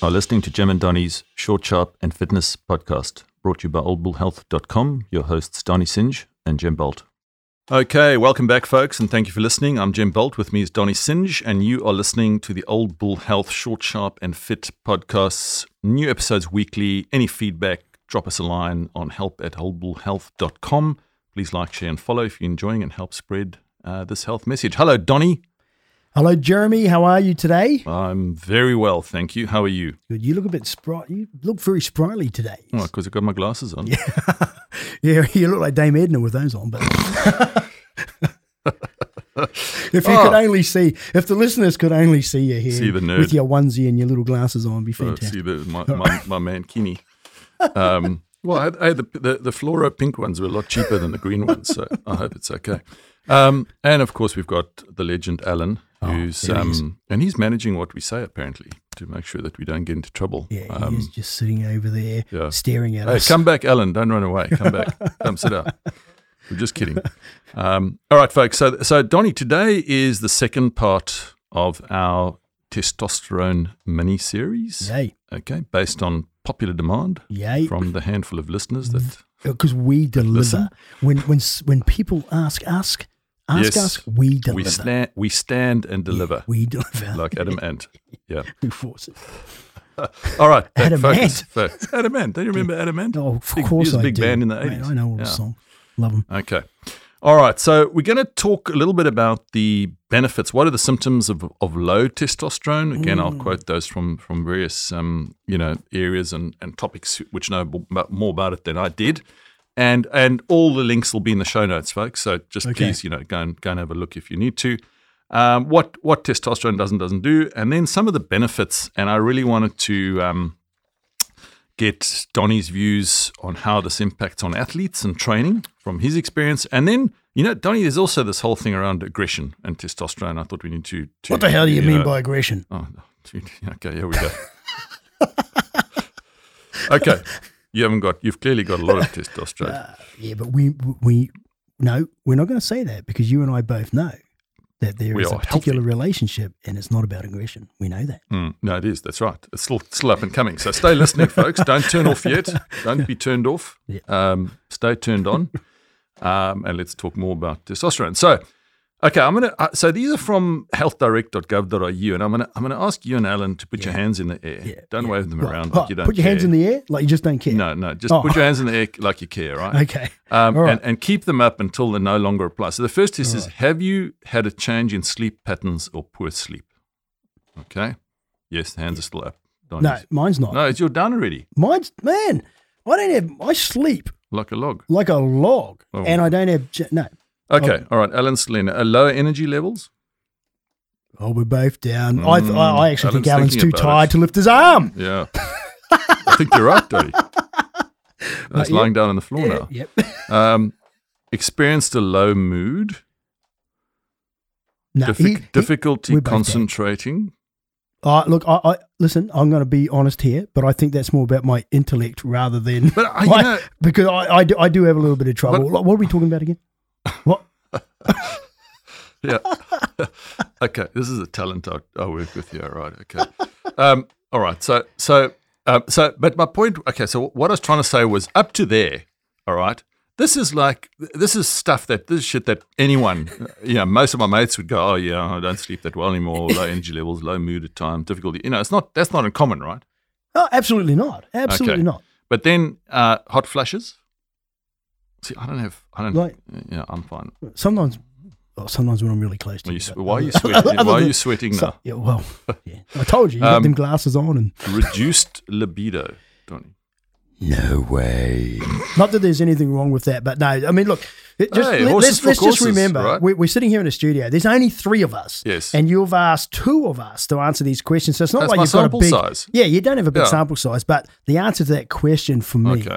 are listening to Jem and Donny's Short, Sharp, and Fitness podcast, brought to you by oldbullhealth.com. Your hosts, Donny Singe and Jem Bolt. Okay, welcome back, folks, and thank you for listening. I'm Jem Bolt. With me is Donny Singe, and you are listening to the Old Bull Health Short, Sharp, and Fit podcasts. New episodes weekly. Any feedback, drop us a line on help at oldbullhealth.com. Please like, share, and follow if you're enjoying and help spread uh, this health message. Hello, Donny. Hello, Jeremy. How are you today? I'm very well, thank you. How are you? Good. You look a bit spry. You look very sprightly today. Oh, because I've got my glasses on. Yeah, yeah. You look like Dame Edna with those on. But if you Oh. could only see, if the listeners could only see you here See the nerd. with your onesie and your little glasses on, it'd be Uh, fantastic. see the, my, my, my mankini. Um, well, I had, I had the, the the fluoro pink ones were a lot cheaper than the green ones, so I hope it's okay. Um, and of course, we've got the legend Alan, who's there um, and he's managing what we say apparently to make sure that we don't get into trouble. yeah, Um, he is just sitting over there, yeah. staring at Hey, us. come back, Alan. Don't run away. Come back. come sit down. We're just kidding. Um, all right, folks. So, so Donny, today is the second part of our testosterone mini series. Yay, Okay, based on popular demand yay. from the handful of listeners that. Because we deliver. Listen. When when when people ask us, ask Yes, us, we deliver. We stand, we stand and deliver, We deliver. like Adam Ant. Yeah. we force it. All right. Adam focus. Ant. Fo- Adam Ant. Don't you remember Adam Ant? Oh, of Big- he course was a I big do. band in the Mate, 80s. I know all Yeah. the song. Love them. Okay. All right. So we're going to talk a little bit about the benefits. What are the symptoms of, of low testosterone? Again, I'll quote those from from various um, you know areas and, and topics which know about- more about it than I did. And and all the links will be in the show notes, folks. So just Okay. please, you know, go and go and have a look if you need to. Um, what what testosterone does and doesn't do, and then some of the benefits. And I really wanted to um, get Donny's views on how this impacts on athletes and training from his experience. And then, you know, Donny, there's also this whole thing around aggression and testosterone. I thought we need to. to What the hell do you mean know- by aggression? Oh, okay, here we go. okay, you haven't got. You've clearly got a lot of testosterone. Yeah, but we we no, we're not going to say that because you and I both know that there We is a particular healthy. relationship, and it's not about aggression. We know that. Mm, no, it is. That's right. It's still still up and coming. So stay listening, folks. Don't turn off yet. Don't be turned off. Yeah. Um, stay turned on. Um, and let's talk more about testosterone. So, okay, I'm gonna. Uh, so these are from healthdirect.gov.au, and I'm gonna I'm gonna ask you and Alan to put your hands in the air. Yeah, don't yeah. wave them Right. around like you don't. put your hands in the air like you just don't care. No, no, just Oh. put your hands in the air like you care, right? Okay. Um, right. and, and keep them up until they no longer apply. So the first is, is have you had a change in sleep patterns or poor sleep? Okay. Yes, the hands are still up. Don't No, use- mine's not. No, it's you're done already, Mine's man. I don't have. I sleep like a log. like a log, Oh. and I don't have. No. Okay, all right. Alan Selena, uh, lower energy levels. Oh, we're both down. I, th- I I actually think Mm, Alan's Alan's too thinking about tired it. to lift his arm. Yeah, I think you're right, Dodie. Yeah. lying down on the floor now. yep. Um, experienced a low mood, No, diffi- he- he- difficulty we're both down. concentrating. Uh, look, I, I listen. I'm going to be honest here, but I think that's more about my intellect rather than But I, you my- know, because I, I, do, I do have a little bit of trouble. But- what are we talking about again? What? yeah. okay, this is a talent I, I work with here. Right. Okay. Um, all right. So, so, um, so, but my point. Okay. So, what I was trying to say was up to there. All right. This is like this is stuff that this is shit that anyone, you know, most of my mates would go, oh yeah, I don't sleep that well anymore. Low energy levels, low mood at times, difficulty. You know, it's not that's not uncommon, right? Oh, absolutely not. Absolutely Okay. not. But then uh, hot flushes. See, I don't have. I don't. Like- yeah, I'm fine. Sometimes, well, sometimes when I'm really close to Are you. you, why are you sweating? Why are you sweating so- now? yeah, well, yeah. I told you, you got Um, them glasses on, and Reduced libido, Donny. no way. Not that there's anything wrong with that, but no. I mean, look, it just Hey, let, horses us let's just remember right? we're, we're sitting here in a studio. There's only three of us. Yes. and you've asked two of us to answer these questions. So it's not That's like you've got a sample big size. Yeah, you don't have a big Yeah. sample size, but the answer to that question for me, Okay.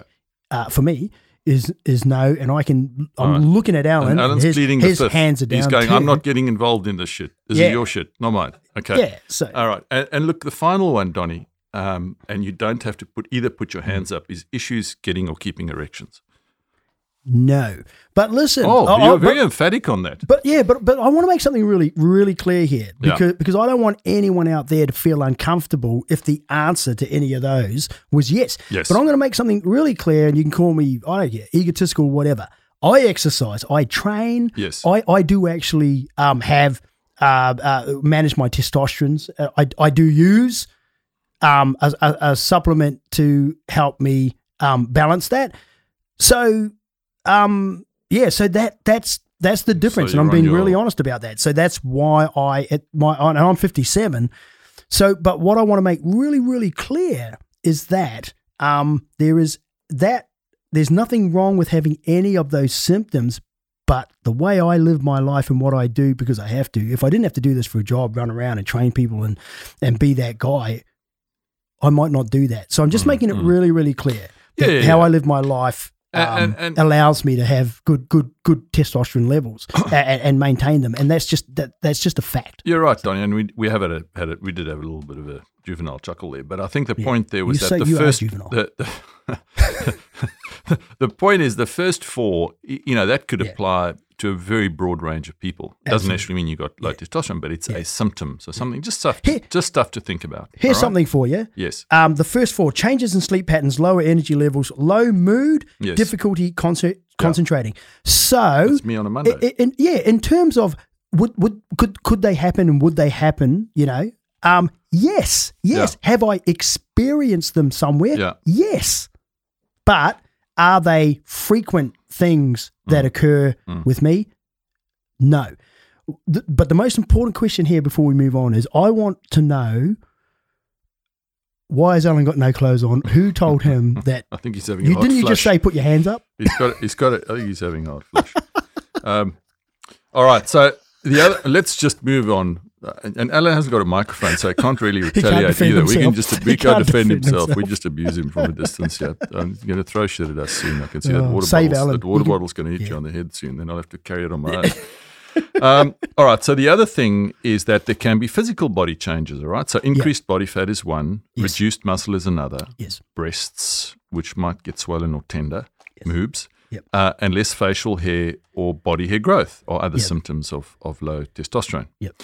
uh, for me, is is no. And I can. I'm right. looking at Alan. And Alan's his pleading his hands are down. He's going, too. I'm not getting involved in this shit. This Yeah. is your shit, not mine. Okay. Yeah. So All right. And, and look, the final one, Donny, um, and you don't have to put either put your hands up, is issues getting or keeping erections. No. But listen, Oh, I- I- you're very but- emphatic on that. But yeah, but but I want to make something really really clear here Yeah. because because I don't want anyone out there to feel uncomfortable if the answer to any of those was yes. Yes. But I'm going to make something really clear, and you can call me I don't care egotistical, or whatever. I exercise, I train, Yes. I I do actually um have uh, uh manage my testosterone. Uh, I I do use um a, a, a supplement to help me um balance that. So um yeah, so that that's that's the difference, and I'm being your- really honest about that. So that's why I at my and I'm 57. So, but what I want to make really really clear is that um there is that there's nothing wrong with having any of those symptoms. But the way I live my life and what I do because I have to, if I didn't have to do this for a job, run around and train people and and be that guy, I might not do that. So I'm just making it really, really clear Mm, Yeah, yeah, how yeah. I live my life um, And- and- allows me to have good, good, good testosterone levels and, and maintain them. And that's just that that's just a fact. You're right, Donny, and we we have had a, had a we did have a little bit of a juvenile chuckle there, but I think the Yeah. point there was You that the first the, the, the point is the first four, you know, that could Yeah. apply to a very broad range of people. It doesn't actually mean you've got low testosterone, but it's Yeah. a symptom. So something just stuff Here- just stuff to think about. Here's all right? something for you. Yes. Um, the first four changes in sleep patterns, lower energy levels, low mood, Yes. difficulty conce- concentrating. So, It's me on a Monday. i- i- in, yeah, in terms of would would could could they happen and would they happen? You know, um, yes, yes. Have I experienced them somewhere? Yeah. Yes, but are they frequent things that occur Mm. with me? No. Th- but the most important question here before we move on is I want to know why has Alan got no clothes on? Who told him that? I think he's having You didn't you flush. just say put your hands up? He's got. It, He's got it. I think he's having a hot flush. um, all right. So the other. Let's just move on. Uh, and- Alan hasn't got a microphone, so I can't really can't retaliate defend either. We can just we can't can't defend, defend himself. We just abuse him from a distance. Yeah, I'm going to throw shit at us soon. I can see that Oh, water save bottle's, Alan. that water bottle's going to hit you on the head soon. Then I'll have to carry it on my own. um, all right. So the other thing is that there can be physical body changes. All right. So increased body fat is one. Yes. Reduced muscle is another Yes. breasts, which might get swollen or tender, yes. moobs, Yep. uh, and less facial hair or body hair growth or other Yep. symptoms of, of low testosterone. Yep.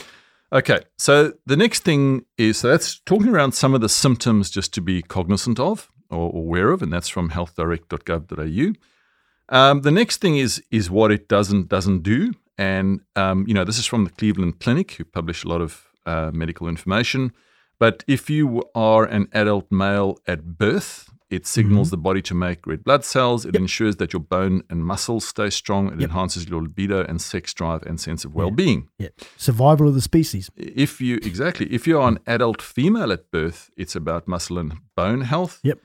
Okay, so the next thing is so that's talking around some of the symptoms just to be cognizant of or aware of, and that's from healthdirect.gov.au. Um, the next thing is is what it doesn't doesn't do, and um, you know this is from the Cleveland Clinic, who publish a lot of uh, medical information. But if you are an adult male at birth, it signals the body to make red blood cells. It ensures that your bone and muscles stay strong. It Yep. enhances your libido and sex drive and sense of well-being. Yeah. Survival of the species. If you exactly, if you are an adult female at birth, it's about muscle and bone health. Yep.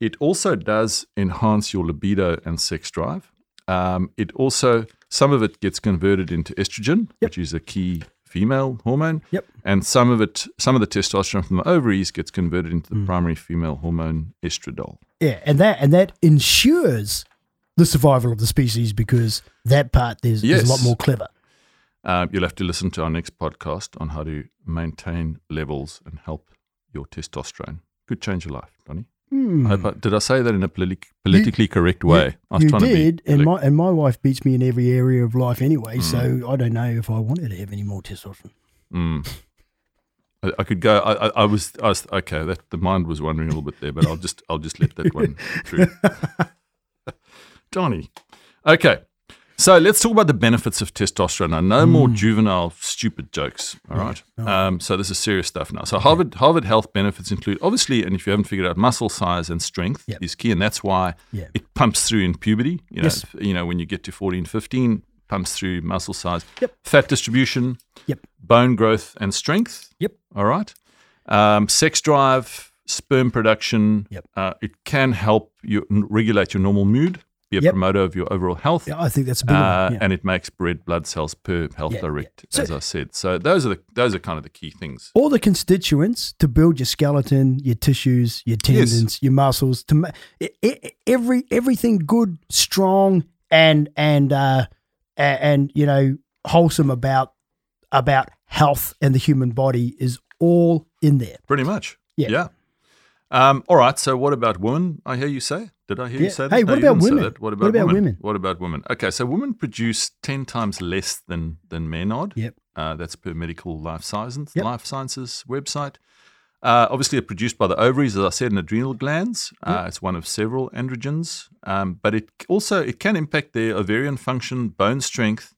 It also does enhance your libido and sex drive. Um, it also some of it gets converted into estrogen, Yep. which is a key female hormone. Yep. And some of it, some of the testosterone from the ovaries gets converted into Mm. the primary female hormone estradiol. Yeah, and that and that ensures the survival of the species because that part is, is a lot more clever. Uh, you'll have to listen to our next podcast on how to maintain levels and help your testosterone. Could change your life, Donny. Hmm. I hope I- did I say that in a politi- politically correct way? I was you trying did, to be. and my and my wife beats me in every area of life anyway. Mm. So I don't know if I wanted to have any more testosterone. Mm. I, I could go. I, I, was. I was okay. That the mind was wandering a little bit there, but I'll just. I'll just let that one through. Donny. Okay. So let's talk about the benefits of testosterone. Now, no more juvenile stupid jokes. All right. Um, so this is serious stuff now. So Harvard Harvard Health benefits include obviously, and if you haven't figured out, muscle size and strength Yep. is key, and that's why Yeah. it pumps through in puberty. You know, Yes. you know when you get to 14, 15, pumps through muscle size. Yep. Fat distribution. Yep. Bone growth and strength. Yep. All right. Um, sex drive, sperm production. Yep. Uh, it can help you regulate your normal mood, be a Yep. promoter of your overall health. Yeah, I think that's a big Uh. Yeah. And it makes red blood cells per health Yeah, direct. So- as I said. So those are the those are kind of the key things. All the constituents to build your skeleton, your tissues, your Yes. tendons, your muscles, to ma- every everything good, strong, and and uh, and you know wholesome about about health and the human body is all in there. Pretty much. Yeah. Yeah. Um, all right. So what about women? I hear you say Did I hear Yeah. you say that? Hey, what you about women? that. What What about, about women? women? What about women? Okay, so women produce 10 times less than, than men odd. Yep. Uh, that's per Medical Life Sciences, Yep. Life Sciences website. Uh, obviously, it's produced by the ovaries, as I said, and adrenal glands. Uh, It's one of several androgens, um, but it also it can impact their ovarian function, bone strength,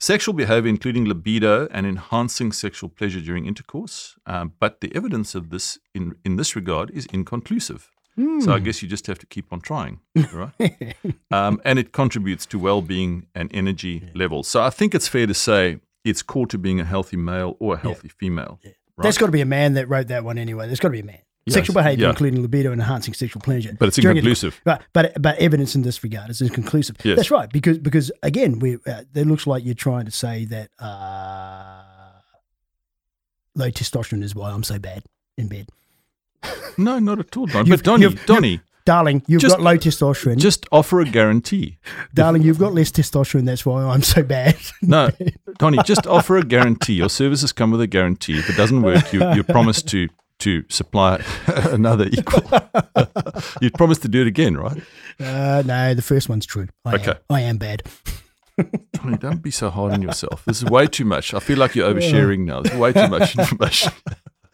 sexual behavior, including libido, and enhancing sexual pleasure during intercourse. Um, but the evidence of this in in this regard is inconclusive. So I guess you just have to keep on trying, right? um, and it contributes to well-being and energy levels. So I think it's fair to say it's core to being a healthy male or a healthy female. Right. There's got to be a man that wrote that one anyway. There's got to be a man. Yes, Sexual behavior, yeah. including libido and enhancing sexual pleasure. But it's inconclusive. Right, but but evidence in this regard is inconclusive. Yes. That's right because because again, we uh, it looks like you're trying to say that uh, low testosterone is why I'm so bad in bed. No, not at all, Don. You've- But Donny, you've- Donny, Darling, you've Just- got low testosterone. just offer a guarantee. Darling, you've got less testosterone. That's why I'm so bad. No, Donny, just offer a guarantee. Your services come with a guarantee. If it doesn't work, you you promise to to supply another equal. you promise to do it again, right? Uh, no, the first one's true. I Okay. am, I am bad. Donny, don't be so hard on yourself. This is way too much. I feel like you're oversharing now. There's way too much information.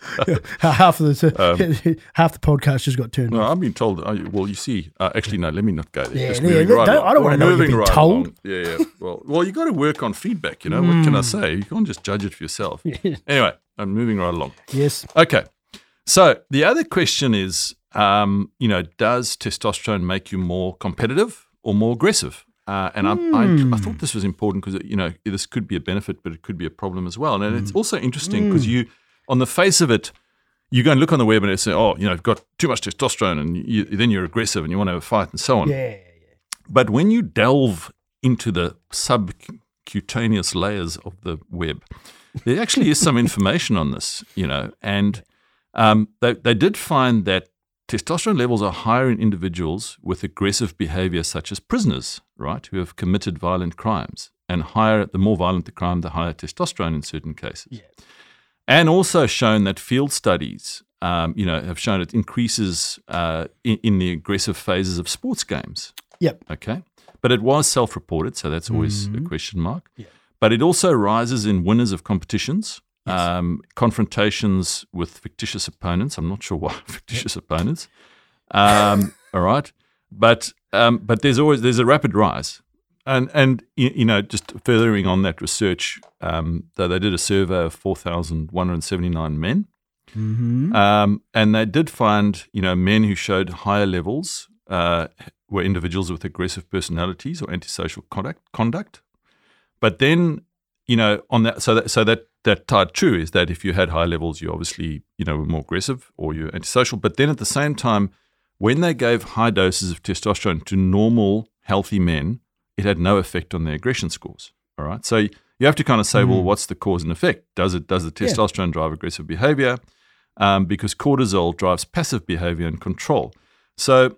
half of the half the podcast just got turned Um, No, off. I've been told. Well, you see, uh, actually, no. Let me not go there. Yeah, yeah, moving don't- right I don't wanna We're know moving being right told. along. Yeah, yeah. Well, well, you got to work on feedback. You know, what can I Mm. say? You can't just judge it for yourself. Anyway, I'm moving right along. Yes. Okay. So the other question is, um, you know, does testosterone make you more competitive or more aggressive? Uh, and I, I, I thought this was important because you know this could be a benefit, but it could be a problem as well. And it's also interesting because you, on the face of it, you go and look on the web and it say, oh, you know, I've got too much testosterone, and you, then you're aggressive and you want to have a fight and so on. Yeah. yeah. But when you delve into the subcutaneous layers of the web, there actually is some information on this, you know, and um, they, they did find that testosterone levels are higher in individuals with aggressive behavior, such as prisoners, right, who have committed violent crimes. And higher, the more violent the crime, the higher testosterone in certain cases. And also shown that field studies, um, you know, have shown it increases uh, in, in the aggressive phases of sports games. Yep. Okay. But it was self reported, so that's always Mm-hmm. a question mark. But it also rises in winners of competitions, Yes. um, confrontations with fictitious opponents. I'm not sure why fictitious opponents. Um, all right. But um, but there's always there's a rapid rise. And and you, know just furthering on that research, um, though they did a survey of 4,179 men, Mm-hmm. um, and they did find, you know, men who showed higher levels uh, were individuals with aggressive personalities or antisocial conduct. Conduct, but then, you know, on that, so that so that that tied true is that if you had high levels, you obviously, you know, were more aggressive or you're antisocial. But then at the same time, when they gave high doses of testosterone to normal, healthy men, it had no effect on their aggression scores. All right, so you have to kind of say, well, what's the cause and effect? Does it does the Yeah. testosterone drive aggressive behavior? um, because cortisol drives passive behavior and control. So, a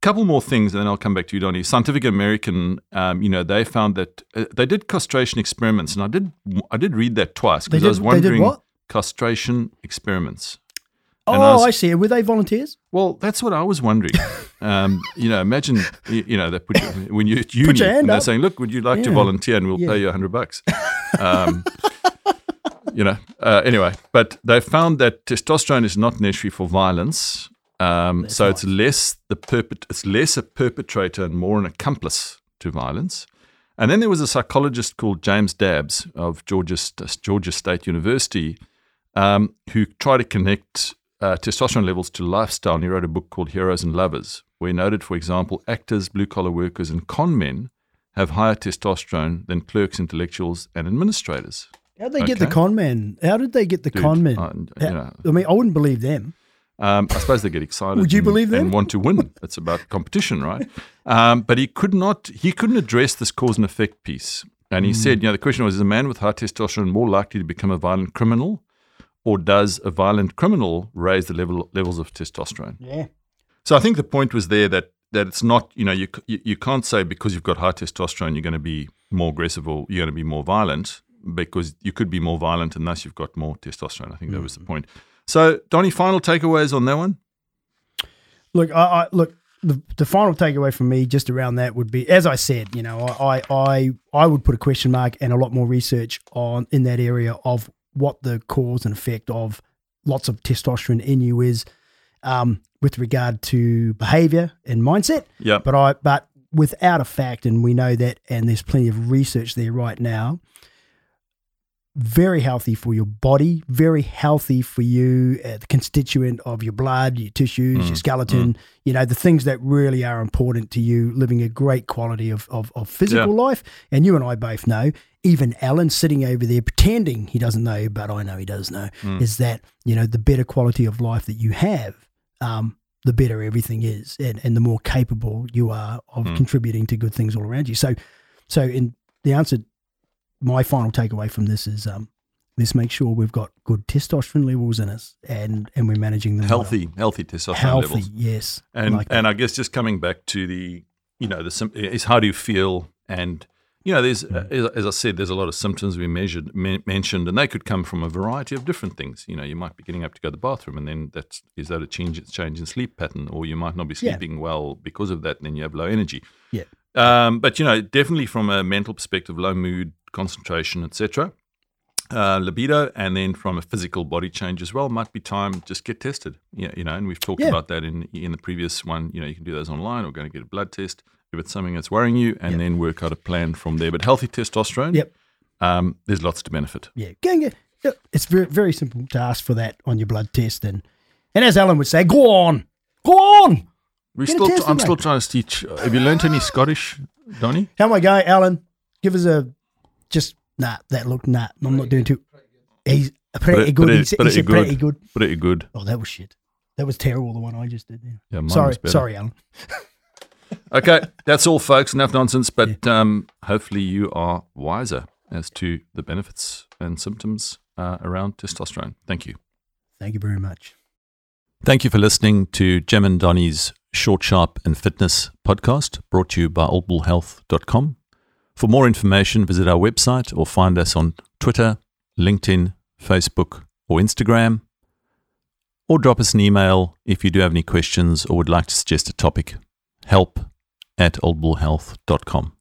couple more things, and then I'll come back to you, Donny. Scientific American, um, you know, they found that uh, they did castration experiments, and I did I did read that twice because I was did- they did wondering castration experiments. Oh, I was- I see. Were they volunteers? Well, that's what I was wondering. um, you know, imagine you, you know they put you, when you're at uni, and they're up. saying, "Look, would you like to volunteer, and we'll Yeah. pay you a hundred bucks." Um, you know. Uh, anyway, but they found that testosterone is not necessary for violence. Um, so it's less the perpet- it's less a perpetrator and more an accomplice to violence. And then there was a psychologist called James Dabbs of Georgia, Georgia State University um, who tried to connect uh, testosterone levels to lifestyle. And he wrote a book called Heroes and Lovers, where he noted, for example, actors, blue collar workers, and con men have higher testosterone than clerks, intellectuals, and administrators. How did they get the con men? How did they get the Dude, con men? uh, you know, I mean, I wouldn't believe them. Um, I suppose they get excited. Would you and, believe them? And want to win. It's about competition, right? Um, but he could not. He couldn't address this cause and effect piece. And he Hmm. said, you know, the question was: Is a man with high testosterone more likely to become a violent criminal, or does a violent criminal raise the level levels of testosterone? Yeah. So I think the point was there that that it's not, you know, you you, can't say because you've got high testosterone you're going to be more aggressive or you're going to be more violent because you could be more violent and thus you've got more testosterone. I think that was the mm-hmm. point. So, Donny, final takeaways on that one. Look, I, I look. the, the final takeaway from me just around that would be, as I said, you know, I, I I would put a question mark and a lot more research on in that area of what the cause and effect of lots of testosterone in you is um, with regard to behavior and mindset. Yeah. But I but without a fact, and we know that, and there's plenty of research there right now. Very healthy for your body, very healthy for you, uh, the constituent of your blood, your tissues, your skeleton, you know, the things that really are important to you, living a great quality of, of, of physical life. And you and I both know, even Alan sitting over there pretending he doesn't know, but I know he does know, is that, you know, the better quality of life that you have, um, the better everything is and, and the more capable you are of contributing to good things all around you. So so in the answer my final takeaway from this is um let's make sure we've got good testosterone levels in us and and we're managing them well. Healthy, healthy testosterone healthy levels. yes And like that. and I guess just coming back to the, you know, the is how do you feel? And you know, there's uh, as, I said, there's a lot of symptoms we measured men- mentioned, and they could come from a variety of different things. You know, you might be getting up to go to the bathroom, and then that's is that a change change in sleep pattern, or you might not be Yeah. sleeping well because of that, and then you have low energy. yeah Um, but you know, definitely from a mental perspective, low mood, concentration, etc. Uh, libido, and then from a physical body change as well, might be time just get tested. Yeah, you know, and we've talked Yeah. about that in in the previous one. You know, you can do those online or go and get a blood test if it's something that's worrying you, and then work out a plan from there. But healthy testosterone, Yep. um, there's lots to benefit. yeah go and get it's very very simple to ask for that on your blood test and and as Alan would say go on go on We still, tested, I'm still trying to teach. uh, Have you learnt any Scottish, Donny? how am I going Alan give us a just nah that looked nah I'm not doing too he's pretty Pretty- good pretty- he pretty good. pretty good Pretty good. oh that was shit that was terrible the one I just did. Yeah, mine sorry sorry Alan Okay, that's all, folks. Enough nonsense. But um, hopefully, you are wiser as to the benefits and symptoms uh, around testosterone. Thank you. thank you very much Thank you for listening to Jem and Donny's Short, Sharp, and Fitness podcast brought to you by oldbullhealth.com. For more information, visit our website or find us on Twitter, LinkedIn, Facebook, or Instagram. Or drop us an email if you do have any questions or would like to suggest a topic. Help at oldbullhealth.com.